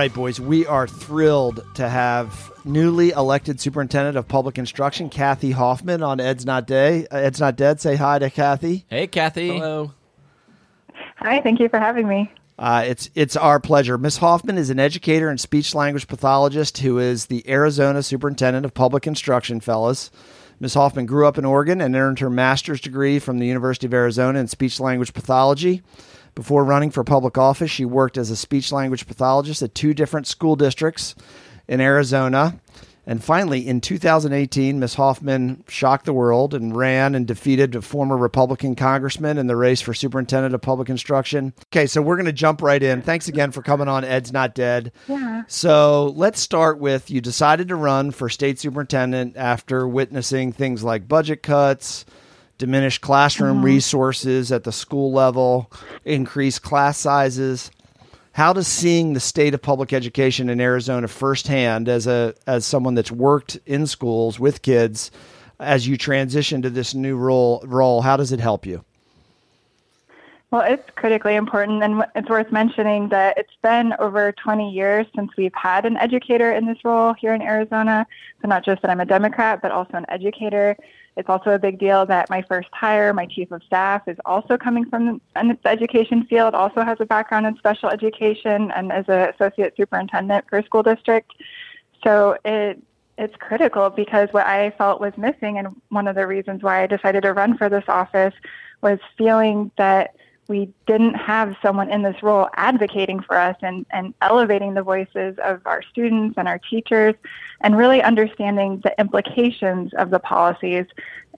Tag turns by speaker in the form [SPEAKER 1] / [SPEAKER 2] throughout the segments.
[SPEAKER 1] right, boys, we are thrilled to have newly elected superintendent of public instruction, Kathy Hoffman, on Ed's Not Day. Uh, Ed's Not Dead. Say hi to Kathy.
[SPEAKER 2] Hey, Kathy.
[SPEAKER 3] Hello.
[SPEAKER 4] Hi, thank you for having me.
[SPEAKER 1] Uh, it's it's our pleasure. Miss Hoffman is an educator and speech language pathologist who is the Arizona Superintendent of Public Instruction, fellas. Ms. Hoffman grew up in Oregon and earned her master's degree from the University of Arizona in speech language pathology. Before running for public office, she worked as a speech language pathologist at two different school districts in Arizona. And finally, in 2018, Ms. Hoffman shocked the world and ran and defeated a former Republican congressman in the race for superintendent of public instruction. Okay, so we're going to jump right in. Thanks again for coming on Ed's Not Dead.
[SPEAKER 4] Yeah.
[SPEAKER 1] So let's start with you decided to run for state superintendent after witnessing things like budget cuts, diminished classroom uh-huh. resources at the school level, increased class sizes. How does seeing the state of public education in Arizona firsthand as a as someone that's worked in schools with kids as you transition to this new role role, how does it help you?
[SPEAKER 4] Well, it's critically important, and it's worth mentioning that it's been over 20 years since we've had an educator in this role here in Arizona. So, not just that I'm a Democrat, but also an educator. It's also a big deal that my first hire, my chief of staff, is also coming from the education field, also has a background in special education, and is an associate superintendent for a school district. So, it it's critical because what I felt was missing, and one of the reasons why I decided to run for this office was feeling that we didn't have someone in this role advocating for us and, and elevating the voices of our students and our teachers and really understanding the implications of the policies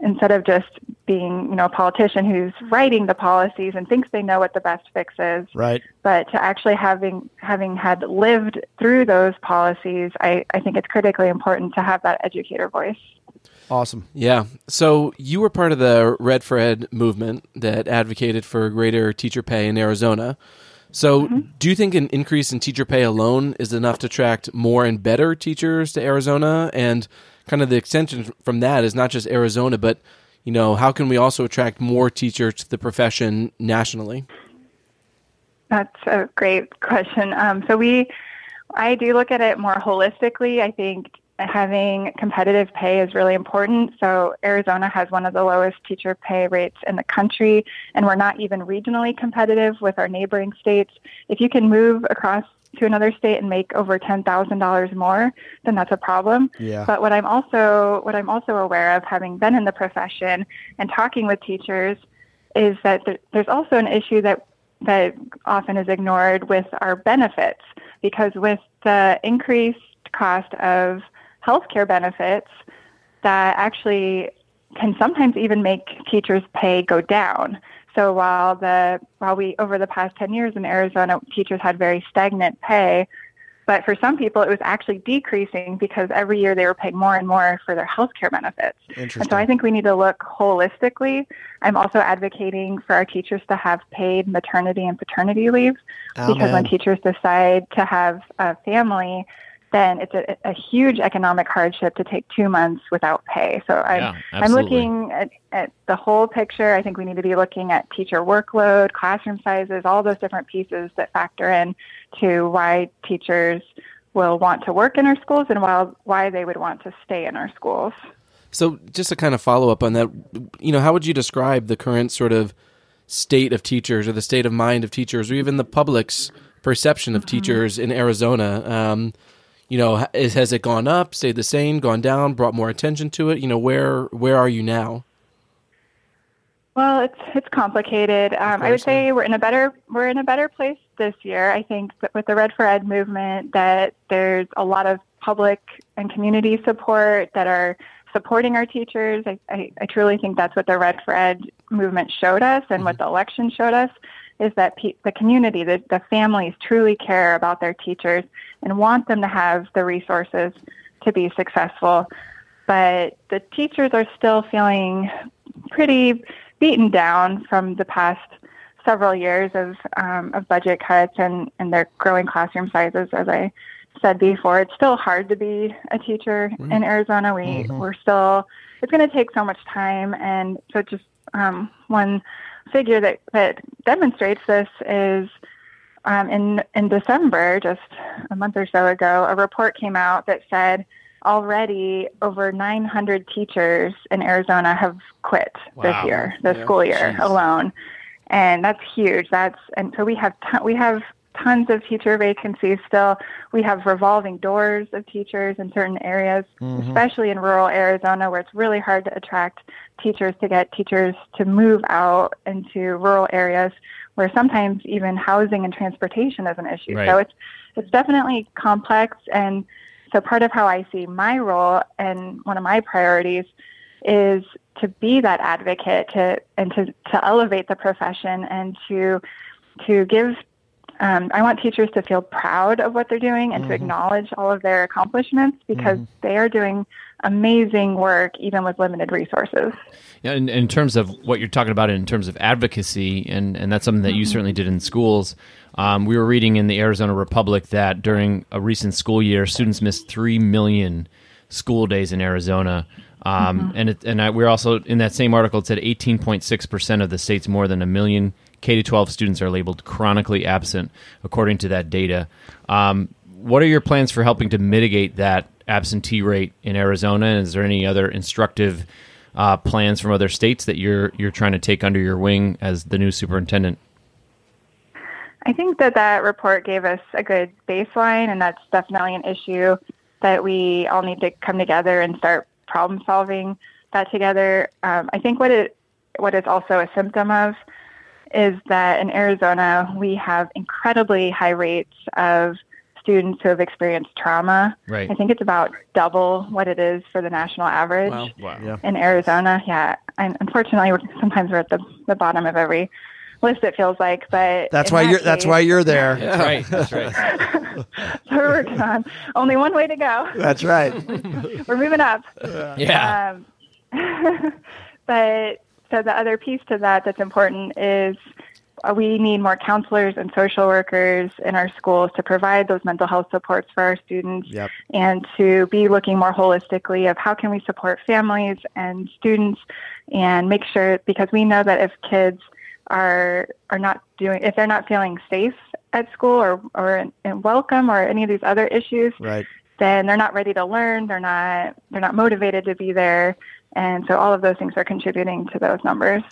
[SPEAKER 4] instead of just being, you know, a politician who's writing the policies and thinks they know what the best fix is.
[SPEAKER 1] Right.
[SPEAKER 4] But to actually having having had lived through those policies, I, I think it's critically important to have that educator voice.
[SPEAKER 1] Awesome.
[SPEAKER 3] Yeah. So you were part of the Red for Ed movement that advocated for greater teacher pay in Arizona. So do you think an increase in teacher pay alone is enough to attract more and better teachers to Arizona? And kind of the extension from that is not just Arizona, but you know, how can we also attract more teachers to the profession nationally?
[SPEAKER 4] That's a great question. Um, so we, I do look at it more holistically. I think having competitive pay is really important. So Arizona has one of the lowest teacher pay rates in the country, and we're not even regionally competitive with our neighboring states. If you can move across to another state and make over ten thousand dollars more, then that's a problem.
[SPEAKER 1] Yeah.
[SPEAKER 4] But what I'm also what I'm also aware of, having been in the profession and talking with teachers, is that there, there's also an issue that that often is ignored with our benefits because with the increased cost of healthcare benefits, that actually can sometimes even make teachers' pay go down. So while the while we over the past 10 years in Arizona teachers had very stagnant pay, but for some people it was actually decreasing because every year they were paying more and more for their health care benefits. And so I think we need to look holistically. I'm also advocating for our teachers to have paid maternity and paternity leave because when teachers decide to have a family, then it's a, a huge economic hardship to take two months without pay. So I'm,
[SPEAKER 2] Yeah,
[SPEAKER 4] I'm looking at, at the whole picture. I think we need to be looking at teacher workload, classroom sizes, all those different pieces that factor in to why teachers will want to work in our schools and why, why they would want to stay in our schools.
[SPEAKER 3] So, just to kind of follow up on that, you know, how would you describe the current sort of state of teachers or the state of mind of teachers or even the public's perception of teachers in Arizona? Um, you know, is, has it gone up, stayed the same, gone down, brought more attention to it? You know, where where are you now?
[SPEAKER 4] Well, it's it's complicated. Um, I would say we're in a better we're in a better place this year. I think that with the Red for Ed movement, that there's a lot of public and community support that are supporting our teachers. I, I, I truly think that's what the Red for Ed movement showed us, and what the election showed us is that pe- the community, the, the families, truly care about their teachers and want them to have the resources to be successful. But the teachers are still feeling pretty beaten down from the past several years of um, of budget cuts and and their growing classroom sizes. As I said before, it's still hard to be a teacher in Arizona. We we're still it's going to take so much time, and so just um, one figure that that demonstrates this is um, in in December, just a month or so ago, a report came out that said already over 900 teachers in Arizona have quit
[SPEAKER 2] Wow.
[SPEAKER 4] this year, this
[SPEAKER 3] Yeah.
[SPEAKER 4] school year
[SPEAKER 3] Jeez.
[SPEAKER 4] alone, and that's huge. That's and so we have ton- we have tons of teacher vacancies still. We have revolving doors of teachers in certain areas, mm-hmm. especially in rural Arizona, where it's really hard to attract teachers to get teachers to move out into rural areas where sometimes even housing and transportation is an issue.
[SPEAKER 2] Right.
[SPEAKER 4] So it's it's definitely complex and so part of how I see my role and one of my priorities is to be that advocate to and to, to elevate the profession and to to give um, I want teachers to feel proud of what they're doing and to acknowledge all of their accomplishments because they are doing amazing work even with limited resources.
[SPEAKER 2] Yeah, in, in terms of what you're talking about in terms of advocacy, and, and that's something that you certainly did in schools. Um, we were reading in the Arizona Republic that during a recent school year, students missed 3 million school days in Arizona. Um, And it, and I, we're also in that same article, it said 18.6% of the state's more than a million K to 12 students are labeled chronically absent, according to that data. Um, what are your plans for helping to mitigate that absentee rate in Arizona? Is there any other instructive uh, plans from other states that you're you're trying to take under your wing as the new superintendent?
[SPEAKER 4] I think that that report gave us a good baseline, and that's definitely an issue that we all need to come together and start problem solving that together. Um, I think what it what it's also a symptom of is that in Arizona we have incredibly high rates of students who have experienced trauma.
[SPEAKER 2] Right.
[SPEAKER 4] I think it's about double what it is for the national average
[SPEAKER 3] Wow.
[SPEAKER 2] Wow.
[SPEAKER 1] Yeah.
[SPEAKER 4] in Arizona. Yeah, and unfortunately, we're, sometimes we're at the, the bottom of every list. It feels like, but
[SPEAKER 1] That's why
[SPEAKER 4] that
[SPEAKER 1] you're. That's why you're there.
[SPEAKER 2] That's right. That's right.
[SPEAKER 4] so we're working on only one way to go.
[SPEAKER 1] That's right.
[SPEAKER 4] We're moving up.
[SPEAKER 2] Yeah.
[SPEAKER 4] Um, but so the other piece to that that's important is uh, we need more counselors and social workers in our schools to provide those mental health supports for our students
[SPEAKER 1] Yep.
[SPEAKER 4] and to be looking more holistically of how can we support families and students and make sure because we know that if kids are are not doing if they're not feeling safe at school or or in, in welcome or any of these other issues
[SPEAKER 1] Right.
[SPEAKER 4] then they're not ready to learn they're not they're not motivated to be there and so all of those things are contributing to those numbers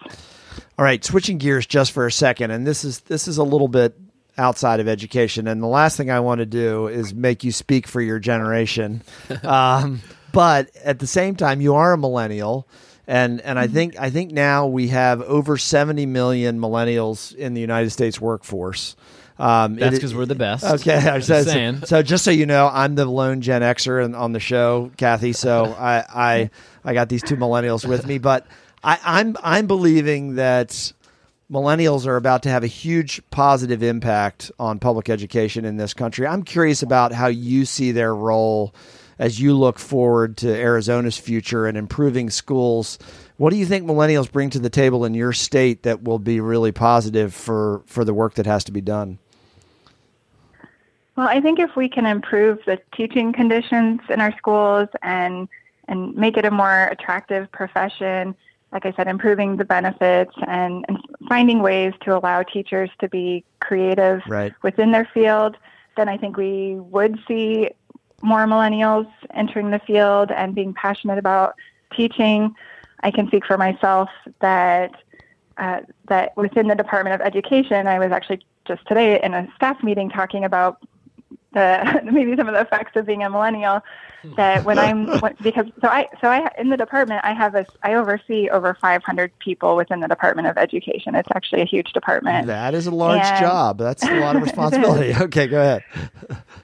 [SPEAKER 1] All right, switching gears just for a second, and this is this is a little bit outside of education, and the last thing I want to do is make you speak for your generation, um, but at the same time, you are a millennial, and and I think I think now we have over seventy million millennials in the United States workforce. Um,
[SPEAKER 2] That's because we're the best.
[SPEAKER 1] Okay, I
[SPEAKER 2] Just
[SPEAKER 1] said,
[SPEAKER 2] saying.
[SPEAKER 1] so just so you know, I'm the lone Gen Xer in, on the show, Kathy. So I, I I got these two millennials with me, but I, I'm I'm believing that millennials are about to have a huge positive impact on public education in this country. I'm curious about how you see their role as you look forward to Arizona's future and improving schools. What do you think millennials bring to the table in your state that will be really positive for, for the work that has to be done?
[SPEAKER 4] Well, I think if we can improve the teaching conditions in our schools and and make it a more attractive profession, like I said, improving the benefits and, and finding ways to allow teachers to be creative
[SPEAKER 1] Right.
[SPEAKER 4] within their field, then I think we would see more millennials entering the field and being passionate about teaching. I can speak for myself that uh, that within the Department of Education, I was actually just today in a staff meeting talking about the maybe some of the effects of being a millennial. Hmm. That when I'm because so I so I in the department I have a I oversee over 500 people within the Department of Education. It's actually a huge department.
[SPEAKER 1] That is a large
[SPEAKER 4] And-
[SPEAKER 1] job. That's a lot of responsibility. okay, go ahead.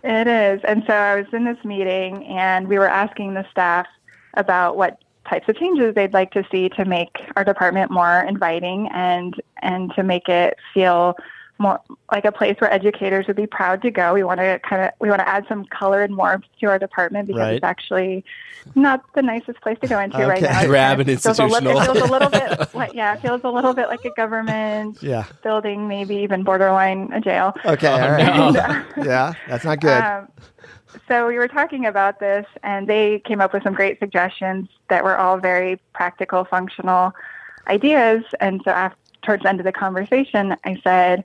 [SPEAKER 4] It is. And so I was in this meeting and we were asking the staff about what types of changes they'd like to see to make our department more inviting and and to make it feel more like a place where educators would be proud to go. We want to kind of we want to add some color and warmth to our department because
[SPEAKER 1] Right.
[SPEAKER 4] it's actually not the nicest place to go into right now. It
[SPEAKER 3] Drab
[SPEAKER 4] kind of
[SPEAKER 3] and
[SPEAKER 4] feels a li- It feels a little bit like yeah, it feels a little bit like a government
[SPEAKER 1] Yeah.
[SPEAKER 4] building, maybe even borderline a jail.
[SPEAKER 1] Okay. all right.
[SPEAKER 4] And,
[SPEAKER 1] Yeah, that's not good.
[SPEAKER 4] um, so we were talking about this, and they came up with some great suggestions that were all very practical, functional ideas. And so after, towards the end of the conversation, I said,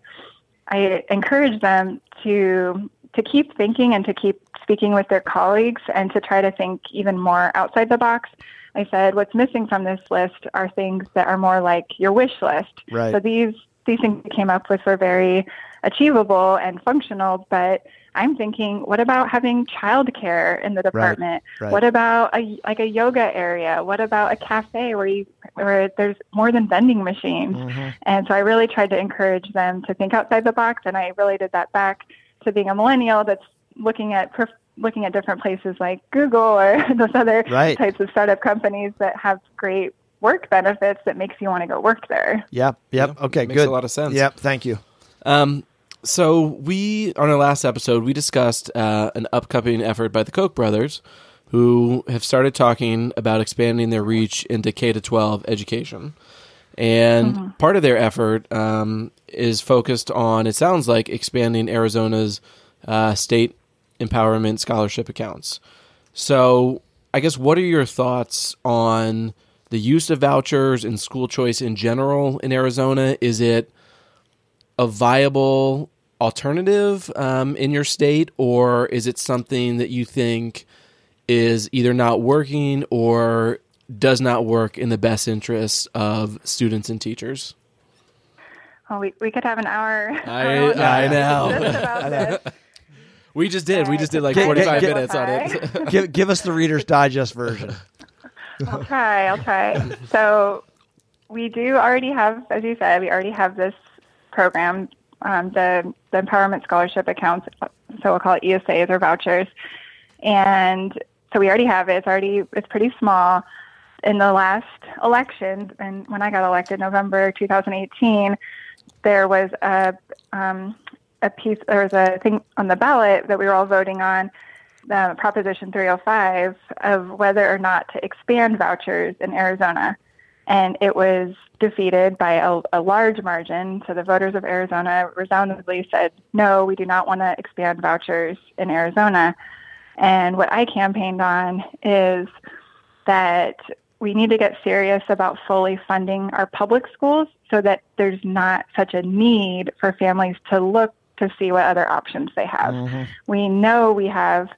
[SPEAKER 4] I encourage them to to keep thinking and to keep speaking with their colleagues and to try to think even more outside the box. I said, what's missing from this list are things that are more like your wish list.
[SPEAKER 1] Right.
[SPEAKER 4] So these these things we came up with were very achievable and functional, but I'm thinking, what about having childcare in the department?
[SPEAKER 1] right.
[SPEAKER 4] What about a like a yoga area? What about a cafe where you where there's more than vending machines?
[SPEAKER 1] Mm-hmm.
[SPEAKER 4] And so I really tried to encourage them to think outside the box, and I related that back to being a millennial that's looking at perf- looking at different places like Google or those other
[SPEAKER 1] Right.
[SPEAKER 4] types of startup companies that have great work benefits that makes you want to go work there.
[SPEAKER 1] Yep. Yep.
[SPEAKER 3] Yeah,
[SPEAKER 1] okay.
[SPEAKER 3] makes
[SPEAKER 1] good.
[SPEAKER 3] a lot of sense.
[SPEAKER 1] Yep. Thank you.
[SPEAKER 3] Um, so we on our last episode we discussed uh, an upcoming effort by the Koch brothers, who have started talking about expanding their reach into K to twelve education, and part of their effort um, is focused on. It sounds like expanding Arizona's uh, state empowerment scholarship accounts. So I guess what are your thoughts on the use of vouchers and school choice in general in Arizona? Is it a viable alternative um, in your state, or is it something that you think is either not working or does not work in the best interests of students and teachers?
[SPEAKER 4] Well, we, we could have an hour.
[SPEAKER 3] I- I know.
[SPEAKER 4] just about this.
[SPEAKER 3] We just did. We just did like
[SPEAKER 1] Get-
[SPEAKER 3] 45
[SPEAKER 1] get-
[SPEAKER 3] minutes on it.
[SPEAKER 1] give, give us the Reader's Digest version.
[SPEAKER 4] I'll try. I'll try. So we do already have, as you said, we already have this program, um, the the Empowerment Scholarship accounts. So we'll call it ESAs or vouchers, and so we already have it. It's already it's pretty small. In the last election, and when I got elected, November 2018, there was a um, a piece. There was a thing on the ballot that we were all voting on uh, Proposition 305 of whether or not to expand vouchers in Arizona. And it was defeated by a, a large margin. So the voters of Arizona resoundingly said, no, we do not want to expand vouchers in Arizona. And what I campaigned on is that we need to get serious about fully funding our public schools so that there's not such a need for families to look to see what other options they have. Mm-hmm. We know we have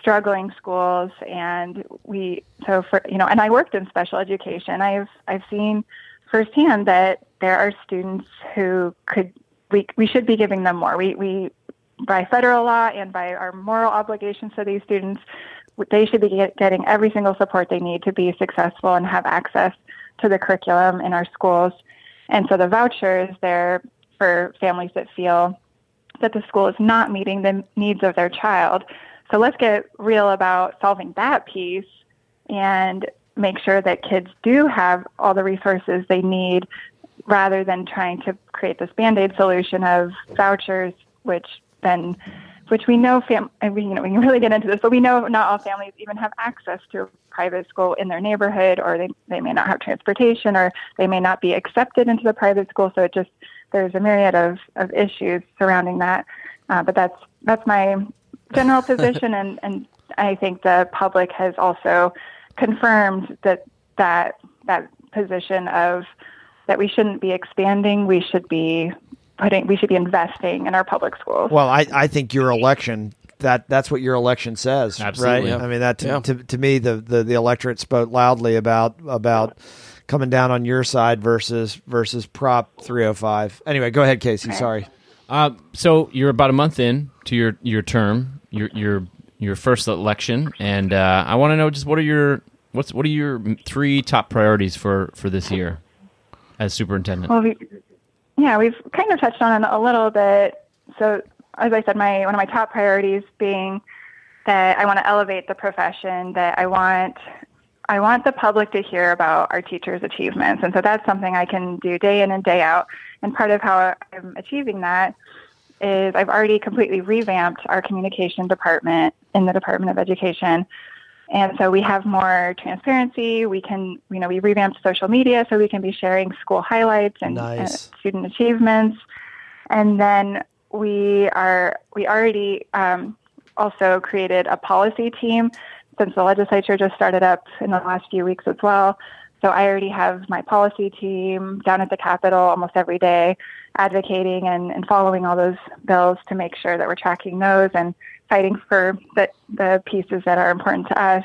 [SPEAKER 4] struggling schools and we so for you know and I worked in special education. I've I've seen firsthand that there are students who could we we should be giving them more. We we by federal law and by our moral obligations to these students they should be get, getting every single support they need to be successful and have access to the curriculum in our schools. And so the vouchers there for families that feel that the school is not meeting the needs of their child so let's get real about solving that piece and make sure that kids do have all the resources they need rather than trying to create this band-aid solution of vouchers which then which we know fam- we, you know we can really get into this but we know not all families even have access to a private school in their neighborhood or they, they may not have transportation or they may not be accepted into the private school. So it just there's a myriad of, of issues surrounding that. Uh, but that's that's my general position, and, and I think the public has also confirmed that that that position of that we shouldn't be expanding, we should be putting, we should be investing in our public schools.
[SPEAKER 1] Well, I, I think your election that that's what your election says,
[SPEAKER 2] Absolutely.
[SPEAKER 1] right? I mean, that to,
[SPEAKER 3] Yeah.
[SPEAKER 1] to, to me the, the the electorate spoke loudly about about coming down on your side versus versus Prop 305. Anyway, go ahead, Casey. Sorry.
[SPEAKER 2] Uh, so you're about a month in to your your term, your your your first election, and uh, I want to know just what are your what's what are your three top priorities for for this year as superintendent?
[SPEAKER 4] Well, we, yeah, we've kind of touched on it a little bit. So, as I said, my one of my top priorities being that I want to elevate the profession. That I want I want the public to hear about our teachers' achievements, and so that's something I can do day in and day out. And part of how I'm achieving that is I've already completely revamped our communication department in the Department of Education. And so we have more transparency. We can, you know, we revamped social media so we can be sharing school highlights and
[SPEAKER 1] Nice.
[SPEAKER 4] uh, student achievements. And then we are, we already um, also created a policy team since the legislature just started up in the last few weeks as well. So I already have my policy team down at the Capitol almost every day advocating and, and following all those bills to make sure that we're tracking those and fighting for the, the pieces that are important to us.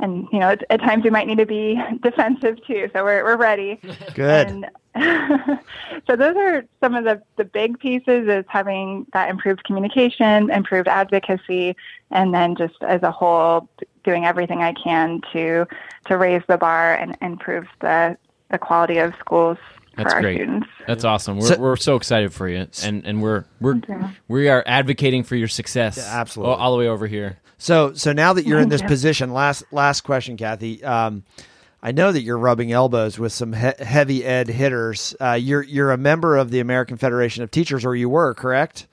[SPEAKER 4] And, you know, at, at times we might need to be defensive too. So we're, we're ready.
[SPEAKER 1] Good.
[SPEAKER 4] And so those are some of the, the big pieces is having that improved communication, improved advocacy, and then just as a whole doing everything I can to to raise the bar and improve the the quality of schools
[SPEAKER 2] That's
[SPEAKER 4] for our
[SPEAKER 2] great.
[SPEAKER 4] students.
[SPEAKER 2] That's awesome. We're,
[SPEAKER 1] So-
[SPEAKER 2] we're so excited for you, and and we're we're we are advocating for your success.
[SPEAKER 1] Yeah, absolutely.
[SPEAKER 2] all, all the way over here.
[SPEAKER 1] So so now that you're in this position, last last question, Kathy. Um, I know that you're rubbing elbows with some he- heavy ed hitters. Uh, you're you're a member of the American Federation of Teachers, or you were, correct?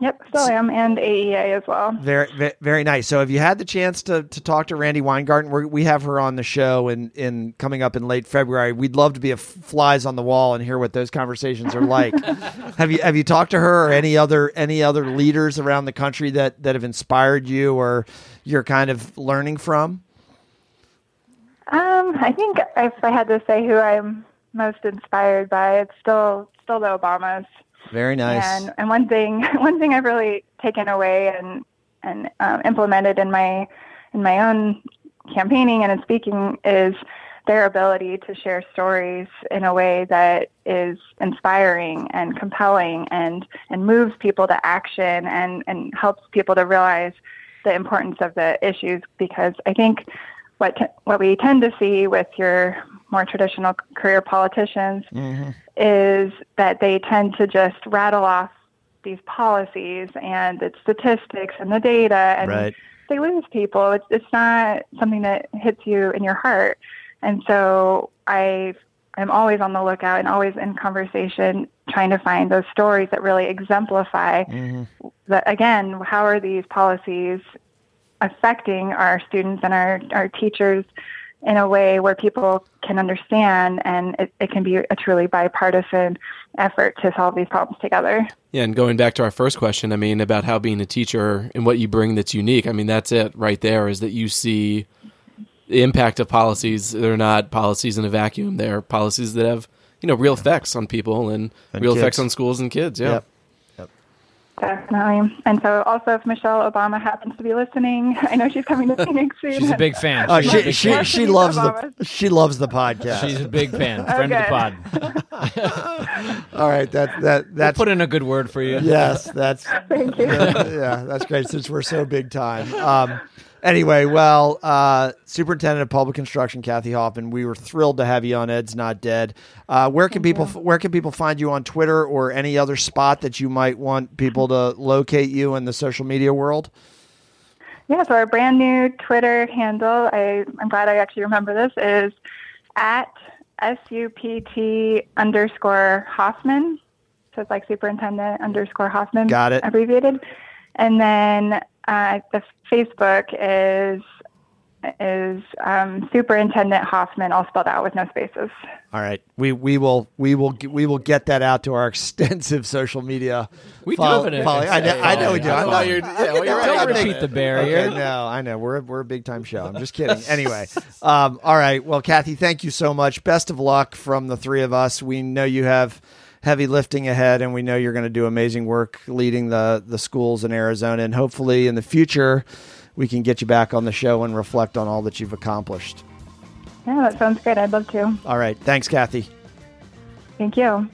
[SPEAKER 4] Yep, still am, and AEA as well.
[SPEAKER 1] Very, very nice. So, have you had the chance to, to talk to Randi Weingarten? We're, we have her on the show in, in coming up in late February. We'd love to be a f- flies on the wall and hear what those conversations are like. have you have you talked to her or any other any other leaders around the country that that have inspired you or you're kind of learning from?
[SPEAKER 4] Um, I think if I had to say who I'm most inspired by, it's still still the Obamas.
[SPEAKER 1] Very nice.
[SPEAKER 4] And and one thing one thing I've really taken away and and um, implemented in my in my own campaigning and in speaking is their ability to share stories in a way that is inspiring and compelling and and moves people to action and and helps people to realize the importance of the issues because I think what t- what we tend to see with your more traditional career politicians
[SPEAKER 1] Mm-hmm.
[SPEAKER 4] is that they tend to just rattle off these policies and the statistics and the data and
[SPEAKER 1] Right.
[SPEAKER 4] they lose people. It's it's not something that hits you in your heart. And so I am always on the lookout and always in conversation trying to find those stories that really exemplify
[SPEAKER 1] Mm-hmm.
[SPEAKER 4] that again, how are these policies affecting our students and our, our teachers in a way where people can understand and it, it can be a truly bipartisan effort to solve these problems together.
[SPEAKER 3] Yeah, and going back to our first question, I mean, about how being a teacher and what you bring that's unique, I mean, that's it right there is that you see the impact of policies. They're not policies in a vacuum. They're policies that have, you know, real effects on people and,
[SPEAKER 1] And
[SPEAKER 3] real
[SPEAKER 1] kids.
[SPEAKER 3] effects on schools and kids. Yeah.
[SPEAKER 1] Yep.
[SPEAKER 4] Definitely. And so also if Michelle Obama happens to be listening, I know she's coming to Phoenix soon.
[SPEAKER 2] She's a big fan.
[SPEAKER 1] Oh,
[SPEAKER 2] She's a
[SPEAKER 1] she
[SPEAKER 2] big
[SPEAKER 1] she
[SPEAKER 2] fan.
[SPEAKER 1] she
[SPEAKER 4] Lots of
[SPEAKER 1] loves the she loves the podcast.
[SPEAKER 2] She's a big fan. Friend
[SPEAKER 4] Okay.
[SPEAKER 2] of the pod.
[SPEAKER 1] All right, that that
[SPEAKER 2] We'll
[SPEAKER 1] that's
[SPEAKER 2] put in a good word for you.
[SPEAKER 1] yes, that's
[SPEAKER 4] Thank you.
[SPEAKER 1] yeah, that's great since we're so big time. Um, anyway, well, uh, Superintendent of Public Construction, Kathy Hoffman, we were thrilled to have you on Ed's Not Dead. Uh, where can people where can people find you on Twitter or any other spot that you might want people to locate you in the social media world?
[SPEAKER 4] Yeah, so our brand new Twitter handle, I, I'm glad I actually remember this, is at SUPT underscore Hoffman. So it's like superintendent underscore Hoffman.
[SPEAKER 1] Got it.
[SPEAKER 4] Abbreviated. And then uh, the Facebook is is um, Superintendent Hoffman, all spelled out with no spaces.
[SPEAKER 1] All right, we we will we will we will get that out to our extensive social media.
[SPEAKER 2] We do
[SPEAKER 1] follow-
[SPEAKER 2] have an
[SPEAKER 1] follow- I know, I know we do.
[SPEAKER 3] I
[SPEAKER 1] I'm
[SPEAKER 3] thought
[SPEAKER 1] not-
[SPEAKER 3] you're- yeah, well, you're right.
[SPEAKER 2] Don't
[SPEAKER 3] I'm
[SPEAKER 2] repeat the barrier.
[SPEAKER 1] Okay, no, I know we're a, we're a big time show. I'm just kidding. Anyway, um, all right. Well, Kathy, thank you so much. Best of luck from the three of us. We know you have heavy lifting ahead, and we know you're going to do amazing work leading the the schools in Arizona. And hopefully, in the future, we can get you back on the show and reflect on all that you've accomplished.
[SPEAKER 4] Yeah, that sounds great. I'd love to.
[SPEAKER 1] All right. Thanks, Kathy.
[SPEAKER 4] Thank you.